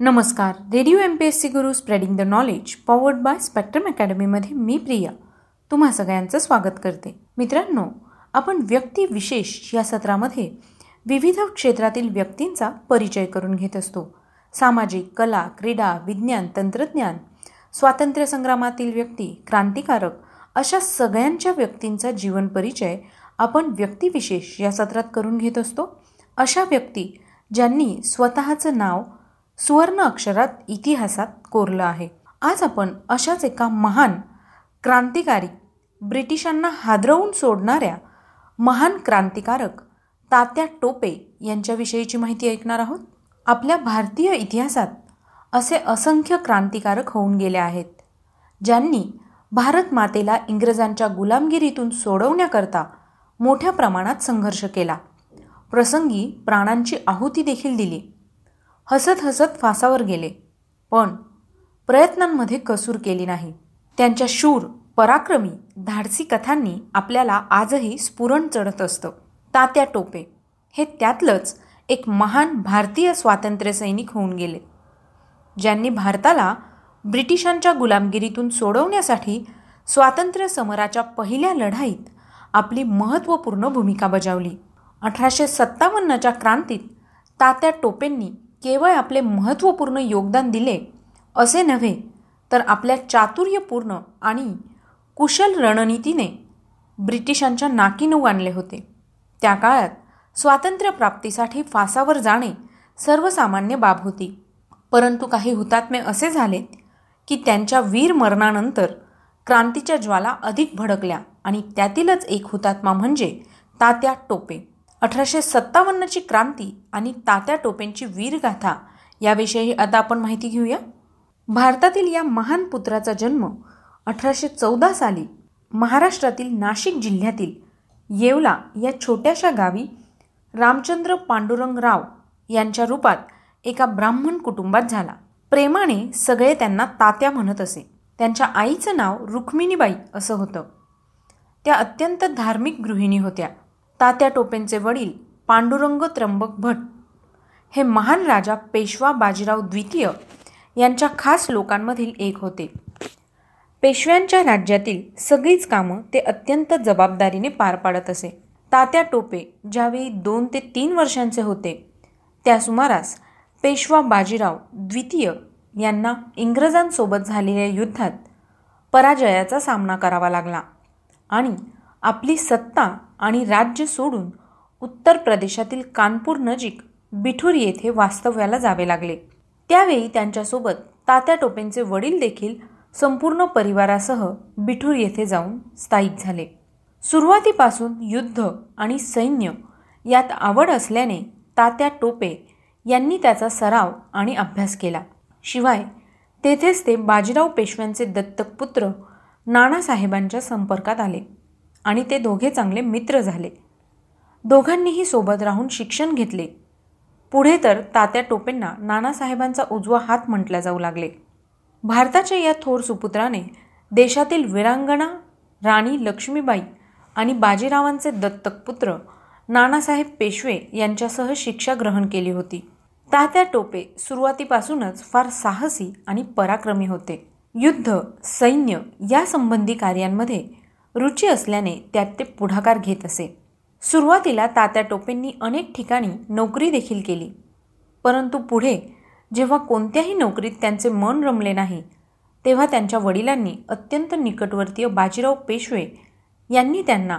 नमस्कार. Radio M P S C Guru spreading the knowledge powered by Spectrum अकॅडमीमध्ये मी प्रिया. तुम्हा सगळ्यांचं स्वागत करते. मित्रांनो आपण व्यक्तिविशेष या सत्रामध्ये विविध क्षेत्रातील व्यक्तींचा परिचय करून घेत असतो. सामाजिक कला क्रीडा विज्ञान तंत्रज्ञान स्वातंत्र्यसंग्रामातील व्यक्ती क्रांतिकारक अशा सगळ्यांच्या व्यक्तींचा जीवन परिचय आपण व्यक्तिविशेष या सत्रात करून घेत असतो. अशा व्यक्ती ज्यांनी स्वतःचं नाव सुवर्ण अक्षरात इतिहासात कोरलं आहे. आज आपण अशाच एका महान क्रांतिकारी ब्रिटिशांना हादरवून सोडणाऱ्या महान क्रांतिकारक तात्या टोपे यांच्याविषयीची माहिती ऐकणार आहोत. आपल्या भारतीय इतिहासात असे असंख्य क्रांतिकारक होऊन गेले आहेत ज्यांनी भारत मातेला इंग्रजांच्या गुलामगिरीतून सोडवण्याकरता मोठ्या प्रमाणात संघर्ष केला. प्रसंगी प्राणांची आहुती देखील दिली. हसत हसत फासावर गेले. पण प्रयत्नांमध्ये कसूर केली नाही. त्यांच्या शूर पराक्रमी धाडसी कथांनी आपल्याला आजही स्फुरण चढत असतं. तात्या टोपे. हे त्यातलंच एक महान भारतीय स्वातंत्र्यसैनिक होऊन गेले. ज्यांनी भारताला ब्रिटिशांच्या गुलामगिरीतून सोडवण्यासाठी स्वातंत्र्य समराच्या पहिल्या लढाईत आपली महत्त्वपूर्ण भूमिका बजावली. अठराशे सत्तावन्नच्या क्रांतीत तात्या टोपेंनी केवळ आपले महत्त्वपूर्ण योगदान दिले असे नव्हे तर आपल्या चातुर्यपूर्ण आणि कुशल रणनीतीने ब्रिटिशांच्या नाकीनऊ आणले होते. त्या काळात स्वातंत्र्यप्राप्तीसाठी फासावर जाणे सर्वसामान्य बाब होती. परंतु काही हुतात्मे असे झालेत की त्यांच्या वीर मरणानंतर क्रांतीच्या ज्वाला अधिक भडकल्या आणि त्यातीलच एक हुतात्मा म्हणजे तात्या टोपे. अठराशे सत्तावन्नची क्रांती आणि तात्या टोपेंची वीरगाथा याविषयी आता आपण माहिती घेऊया. भारतातील या महान पुत्राचा जन्म अठराशे चौदा साली महाराष्ट्रातील नाशिक जिल्ह्यातील येवला या छोट्याशा गावी रामचंद्र पांडुरंगराव यांच्या रूपात एका ब्राह्मण कुटुंबात झाला. प्रेमाने सगळे त्यांना तात्या म्हणत असे. त्यांच्या आईचं नाव रुक्मिणीबाई असं होतं. त्या अत्यंत धार्मिक गृहिणी होत्या. तात्या टोपेंचे वडील पांडुरंग त्र्यंबक भट हे महान राजा पेशवा बाजीराव द्वितीय यांच्या खास लोकांमधील एक होते. पेशव्यांच्या राज्यातील सगळीच कामं ते अत्यंत जबाबदारीने पार पाडत असे. तात्या टोपे ज्यावेळी दोन ते तीन वर्षांचे होते त्या सुमारास पेशवा बाजीराव द्वितीय यांना इंग्रजांसोबत झालेल्या युद्धात पराजयाचा सामना करावा लागला आणि आपली सत्ता आणि राज्य सोडून उत्तर प्रदेशातील कानपूर नजीक बिठूर येथे वास्तव्याला जावे लागले. त्यावेळी त्यांच्यासोबत तात्या टोपेंचे वडील देखील संपूर्ण परिवारासह बिठूर येथे जाऊन स्थायिक झाले. सुरुवातीपासून युद्ध आणि सैन्य यात आवड असल्याने तात्या टोपे यांनी त्याचा सराव आणि अभ्यास केला. शिवाय तेथेच ते बाजीराव पेशव्यांचे दत्तक पुत्र नानासाहेबांच्या संपर्कात आले. आणि ते दोघे चांगले मित्र झाले. दोघांनीही सोबत राहून शिक्षण घेतले. पुढे तर तात्या टोपेंना नानासाहेबांचा उजवा हात म्हटला जाऊ लागले. भारताच्या या थोर सुपुत्राने देशातील वीरांगणा राणी लक्ष्मीबाई आणि बाजीरावांचे दत्तक पुत्र नानासाहेब पेशवे यांच्यासह शिक्षा ग्रहण केली होती. तात्या टोपे सुरुवातीपासूनच फार साहसी आणि पराक्रमी होते. युद्ध सैन्य या संबंधी कार्यांमध्ये रुची असल्याने त्यात ते पुढाकार घेत असे. सुरुवातीला तात्या टोपेंनी अनेक ठिकाणी नोकरी देखील केली. परंतु पुढे जेव्हा कोणत्याही नोकरीत त्यांचे मन रमले नाही तेव्हा त्यांच्या वडिलांनी अत्यंत निकटवर्तीय बाजीराव पेशवे यांनी त्यांना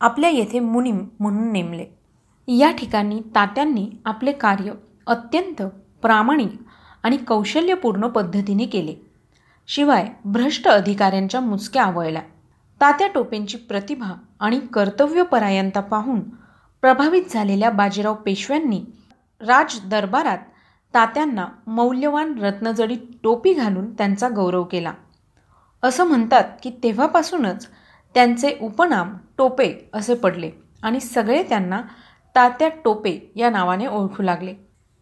आपल्या येथे मुनीम म्हणून नेमले. या ठिकाणी तात्यांनी आपले कार्य अत्यंत प्रामाणिक आणि कौशल्यपूर्ण पद्धतीने केले. शिवाय भ्रष्ट अधिकाऱ्यांच्या मुसक्या आवळल्या. तात्या टोपेंची प्रतिभा आणि कर्तव्यपरायणता पाहून प्रभावित झालेल्या बाजीराव पेशव्यांनी राज दरबारात तात्यांना मौल्यवान रत्नजडी टोपी घालून त्यांचा गौरव केला. असं म्हणतात की तेव्हापासूनच त्यांचे उपनाम टोपे असे पडले आणि सगळे त्यांना तात्या टोपे या नावाने ओळखू लागले.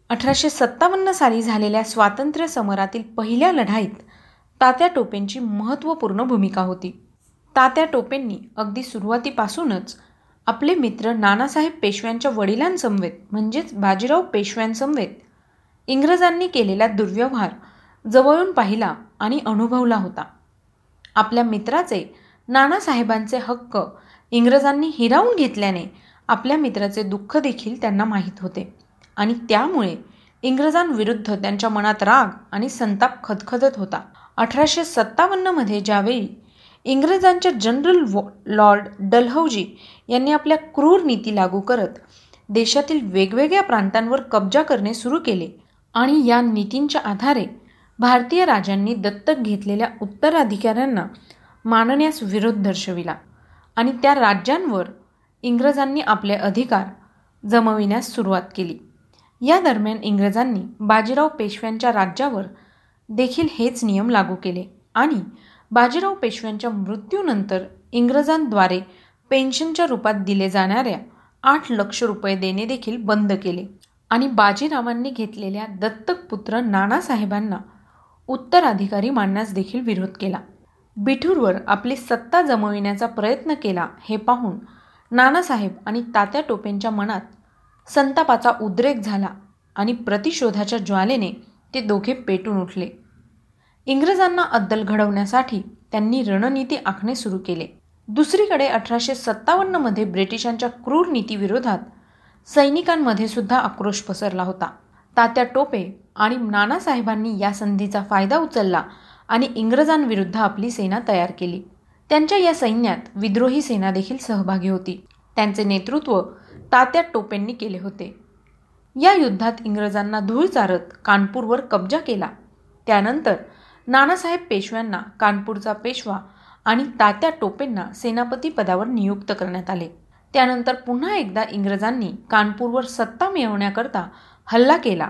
अठराशे सत्तावन्न साली झालेल्या स्वातंत्र्य समरातील पहिल्या लढाईत तात्या टोपेंची महत्त्वपूर्ण भूमिका होती. तात्या टोपेंनी अगदी सुरुवातीपासूनच आपले मित्र नानासाहेब पेशव्यांच्या वडिलांसमवेत म्हणजेच बाजीराव पेशव्यांसमवेत इंग्रजांनी केलेला दुर्व्यवहार जवळून पाहिला आणि अनुभवला होता. आपल्या मित्राचे नानासाहेबांचे हक्क इंग्रजांनी हिरावून घेतल्याने आपल्या मित्राचे दुःख देखील त्यांना माहीत होते आणि त्यामुळे इंग्रजांविरुद्ध त्यांच्या मनात राग आणि संताप खदखदत होता. अठराशे सत्तावन्नमध्ये ज्यावेळी इंग्रजांच्या जनरल लॉर्ड डलहौजी यांनी आपल्या क्रूर नीती लागू करत देशातील वेगवेगळ्या प्रांतांवर कब्जा करणे सुरू केले आणि या नीतींच्या आधारे भारतीय राजांनी दत्तक घेतलेल्या उत्तराधिकाऱ्यांना मानण्यास विरोध दर्शविला आणि त्या राज्यांवर इंग्रजांनी आपले अधिकार जमविण्यास सुरुवात केली. या दरम्यान इंग्रजांनी बाजीराव पेशव्यांच्या राज्यावर देखील हेच नियम लागू केले आणि बाजीराव पेशव्यांच्या मृत्यूनंतर इंग्रजांद्वारे पेन्शनच्या रूपात दिले जाणाऱ्या आठ लक्ष रुपये देणे देखील बंद केले. आणि बाजीरावांनी घेतलेल्या दत्तक पुत्र नानासाहेबांना उत्तराधिकारी मानण्यास देखील विरोध केला. बिठूरवर आपली सत्ता जमविण्याचा प्रयत्न केला हे पाहून नानासाहेब आणि तात्या टोपेंच्या मनात संतापाचा उद्रेक झाला आणि प्रतिशोधाच्या ज्वालेने ते दोघे पेटून उठले. इंग्रजांना अद्दल घडवण्यासाठी त्यांनी रणनीती आखणे सुरू केले. दुसरीकडे अठराशे सत्तावन्नमध्ये ब्रिटिशांच्या क्रूर नीतीविरोधात सैनिकांमध्ये सुद्धा आक्रोश पसरला होता. तात्या टोपे आणि नानासाहेबांनी या संधीचा फायदा उचलला आणि इंग्रजांविरुद्ध आपली सेना तयार केली. त्यांच्या या सैन्यात विद्रोही सेना देखील सहभागी होती. त्यांचे नेतृत्व तात्या टोपेंनी केले होते. या युद्धात इंग्रजांना धूळ चारत कानपूरवर कब्जा केला. त्यानंतर नानासाहेब पेशव्यांना कानपूरचा पेशवा आणि तात्या टोपेंना सेनापती पदावर नियुक्त करण्यात आले. त्यानंतर पुन्हा एकदा इंग्रजांनी कानपूरवर सत्ता मिळवण्याकरता हल्ला केला.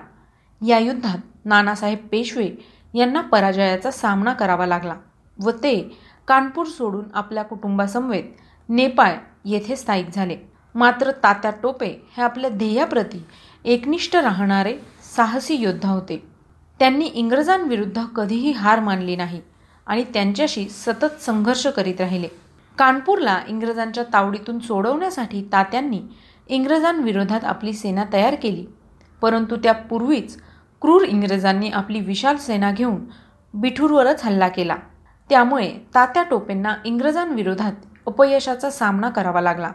या युद्धात नानासाहेब पेशवे यांना पराजयाचा सामना करावा लागला व ते कानपूर सोडून आपल्या कुटुंबासमवेत नेपाळ येथे स्थायिक झाले. मात्र तात्या टोपे हे आपल्या ध्येयाप्रती एकनिष्ठ राहणारे साहसी योद्धा होते. त्यांनी इंग्रजांविरुद्ध कधीही हार मानली नाही आणि त्यांच्याशी सतत संघर्ष करीत राहिले. कानपूरला इंग्रजांच्या तावडीतून सोडवण्यासाठी तात्यांनी इंग्रजांविरोधात आपली सेना तयार केली. परंतु त्यापूर्वीच क्रूर इंग्रजांनी आपली विशाल सेना घेऊन बिठूरवरच हल्ला केला. त्यामुळे तात्या टोपेंना इंग्रजांविरोधात अपयशाचा सामना करावा लागला.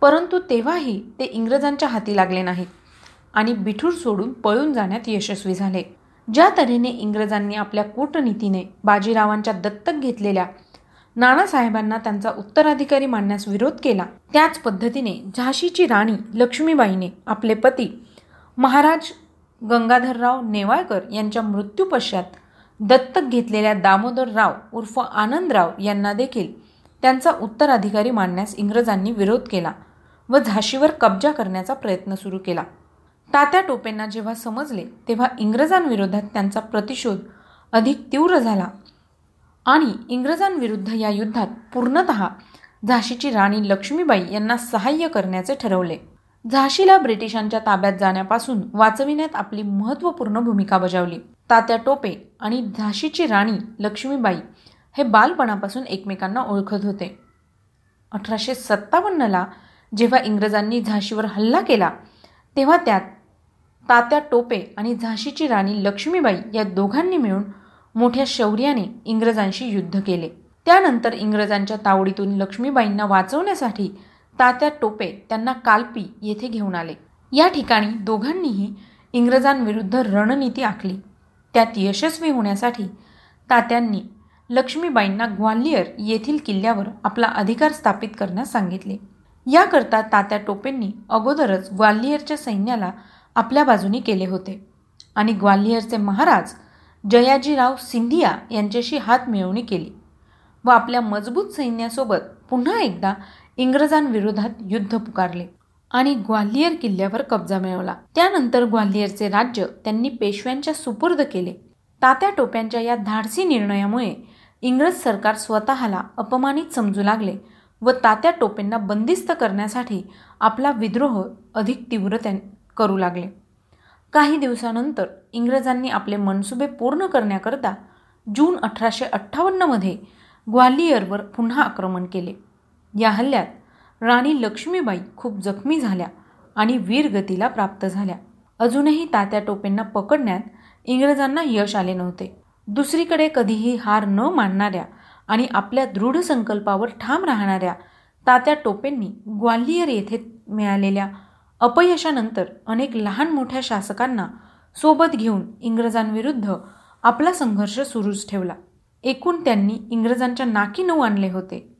परंतु तेव्हाही ते इंग्रजांच्या हाती लागले नाहीत आणि बिठूर सोडून पळून जाण्यात यशस्वी झाले. ज्या तऱ्हेने इंग्रजांनी आपल्या कूटनीतीने बाजीरावांच्या दत्तक घेतलेल्या नानासाहेबांना त्यांचा उत्तराधिकारी मानण्यास विरोध केला त्याच पद्धतीने झाशीची राणी लक्ष्मीबाईने आपले पती महाराज गंगाधरराव नेवाळकर यांच्या मृत्यूपश्चात दत्तक घेतलेल्या दामोदरराव उर्फ आनंदराव यांना देखील त्यांचा उत्तराधिकारी मानण्यास इंग्रजांनी विरोध केला व झाशीवर कब्जा करण्याचा प्रयत्न सुरू केला. तात्या टोपेंना जेव्हा समजले तेव्हा इंग्रजांविरोधात त्यांचा प्रतिशोध अधिक तीव्र झाला. आणि इंग्रजांविरुद्ध या युद्धात पूर्णत झाशीची राणी लक्ष्मीबाई यांना सहाय्य करण्याचे ठरवले. झाशीला ब्रिटिशांच्या ताब्यात जाण्यापासून वाचविण्यात आपली महत्त्वपूर्ण भूमिका बजावली. तात्या टोपे आणि झाशीची राणी लक्ष्मीबाई हे बालपणापासून एकमेकांना ओळखत होते. अठराशे सत्तावन्नला जेव्हा इंग्रजांनी झाशीवर हल्ला केला तेव्हा त्यात तात्या टोपे आणि झाशीची राणी लक्ष्मीबाई या दोघांनी मिळून मोठ्या शौर्याने इंग्रजांशी युद्ध केले. त्यानंतर इंग्रजांच्या तावडीतून लक्ष्मीबाईंना वाचवण्यासाठी तात्या टोपे त्यांना कालपी येथे घेऊन आले. या ठिकाणी दोघांनीही इंग्रजांविरुद्ध रणनीती आखली. त्यात यशस्वी होण्यासाठी तात्यांनी लक्ष्मीबाईंना ग्वाल्हेर येथील किल्ल्यावर आपला अधिकार स्थापित करण्यास सांगितले. याकरता तात्या टोपेंनी अगोदरच ग्वाल्हेरच्या सैन्याला आपल्या बाजूनी केले होते. आणि ग्वाल्हेरचे महाराज जयाजीराव सिंधिया यांच्याशी हात मिळवणी केली व आपल्या मजबूत सैन्यासोबत पुन्हा एकदा इंग्रजांविरोधात युद्ध पुकारले आणि ग्वाल्हेर किल्ल्यावर कब्जा मिळवला. त्यानंतर ग्वाल्हेरचे राज्य त्यांनी पेशव्यांच्या सुपूर्द केले. तात्या टोप्यांच्या या धाडसी निर्णयामुळे इंग्रज सरकार स्वतःला अपमानित समजू लागले व तात्या टोपेंना बंदिस्त करण्यासाठी आपला विद्रोह अधिक तीव्र करू लागले. काही दिवसानंतर इंग्रजांनी आपले मनसुबे पूर्ण करण्याकरता जून अठराशे अठ्ठावन्नमध्ये ग्वालियरवर पुन्हा आक्रमण केले. या हल्ल्यात राणी लक्ष्मीबाई खूप जखमी झाल्या आणि वीरगतीला प्राप्त झाल्या. अजूनही तात्या टोपेंना पकडण्यात इंग्रजांना यश आले नव्हते. दुसरीकडे कधीही हार न मानणाऱ्या आणि आपल्या दृढ संकल्पावर ठाम राहणाऱ्या तात्या टोपेंनी ग्वालियर येथे मिळालेल्या अपयशानंतर अनेक लहान मोठ्या शासकांना सोबत घेऊन इंग्रजांविरुद्ध आपला संघर्ष सुरूच ठेवला. एकूण त्यांनी इंग्रजांच्या नाकी नऊ आणले होते.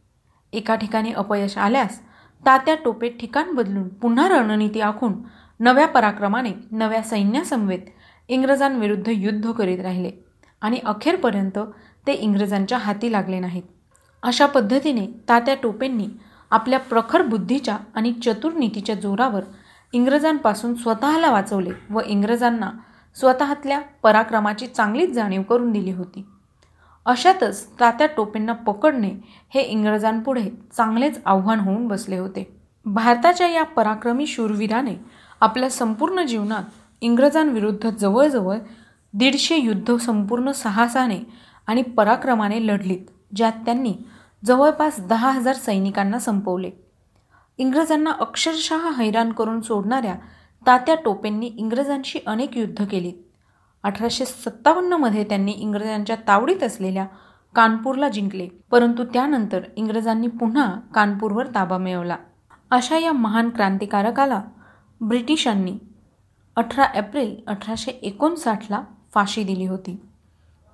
एका ठिकाणी अपयश आल्यास तात्या टोपे ठिकाण बदलून पुन्हा रणनीती आखून नव्या पराक्रमाने नव्या सैन्यासमवेत इंग्रजांविरुद्ध युद्ध करीत राहिले आणि अखेरपर्यंत ते इंग्रजांच्या हाती लागले नाहीत. अशा पद्धतीने तात्या टोपेंनी आपल्या प्रखर बुद्धीच्या आणि चतुर नीतीच्या जोरावर इंग्रजांपासून स्वतःला वाचवले व इंग्रजांना स्वतःतल्या पराक्रमाची चांगलीच जाणीव करून दिली होती. अशातच तात्या टोपेंना पकडणे हे इंग्रजांपुढे चांगलेच आव्हान होऊन बसले होते. भारताच्या या पराक्रमी शूरवीराने आपल्या संपूर्ण जीवनात इंग्रजांविरुद्ध जवळजवळ दीडशे युद्ध संपूर्ण साहसाने आणि पराक्रमाने लढलीत ज्यात त्यांनी जवळपास दहा हजार सैनिकांना संपवले. इंग्रजांना अक्षरशः हैराण करून सोडणाऱ्या तात्या टोपेंनी इंग्रजांशी अनेक युद्ध केली. अठराशे सत्तावन्नमध्ये त्यांनी इंग्रजांच्या तावडीत असलेल्या कानपूरला जिंकले. परंतु त्यानंतर इंग्रजांनी पुन्हा कानपूरवर ताबा मिळवला. अशा या महान क्रांतिकारकाला ब्रिटिशांनी अठरा एप्रिल अठराशे एकोणसाठला फाशी दिली होती.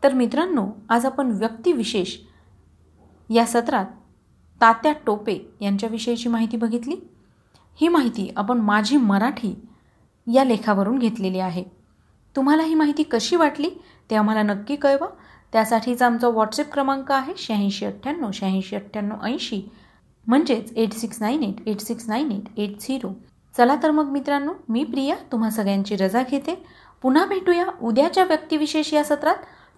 तर मित्रांनो आज आपण व्यक्तिविशेष या सत्रात तात्या टोपे यांच्याविषयीची माहिती बघितली? ही माहिती आपण माझी मराठी या लेखावरून घेतलेली आहे. तुम्हाला ही माहिती कशी वाटली ते आम्हाला नक्की कळवा. त्यासाठीचा आमचा व्हॉट्सअप क्रमांक आहे शहाऐंशी अठ्ठ्याण्णव शहाऐंशी अठ्ठ्याण्णव ऐंशी. म्हणजेच eight six nine eight eight six nine eight eight zero. चला तर मग मित्रांनो मी प्रिया तुम्हा सगळ्यांची रजा घेते. पुन्हा भेटूया उद्याच्या व्यक्तिविशेष या सत्रात.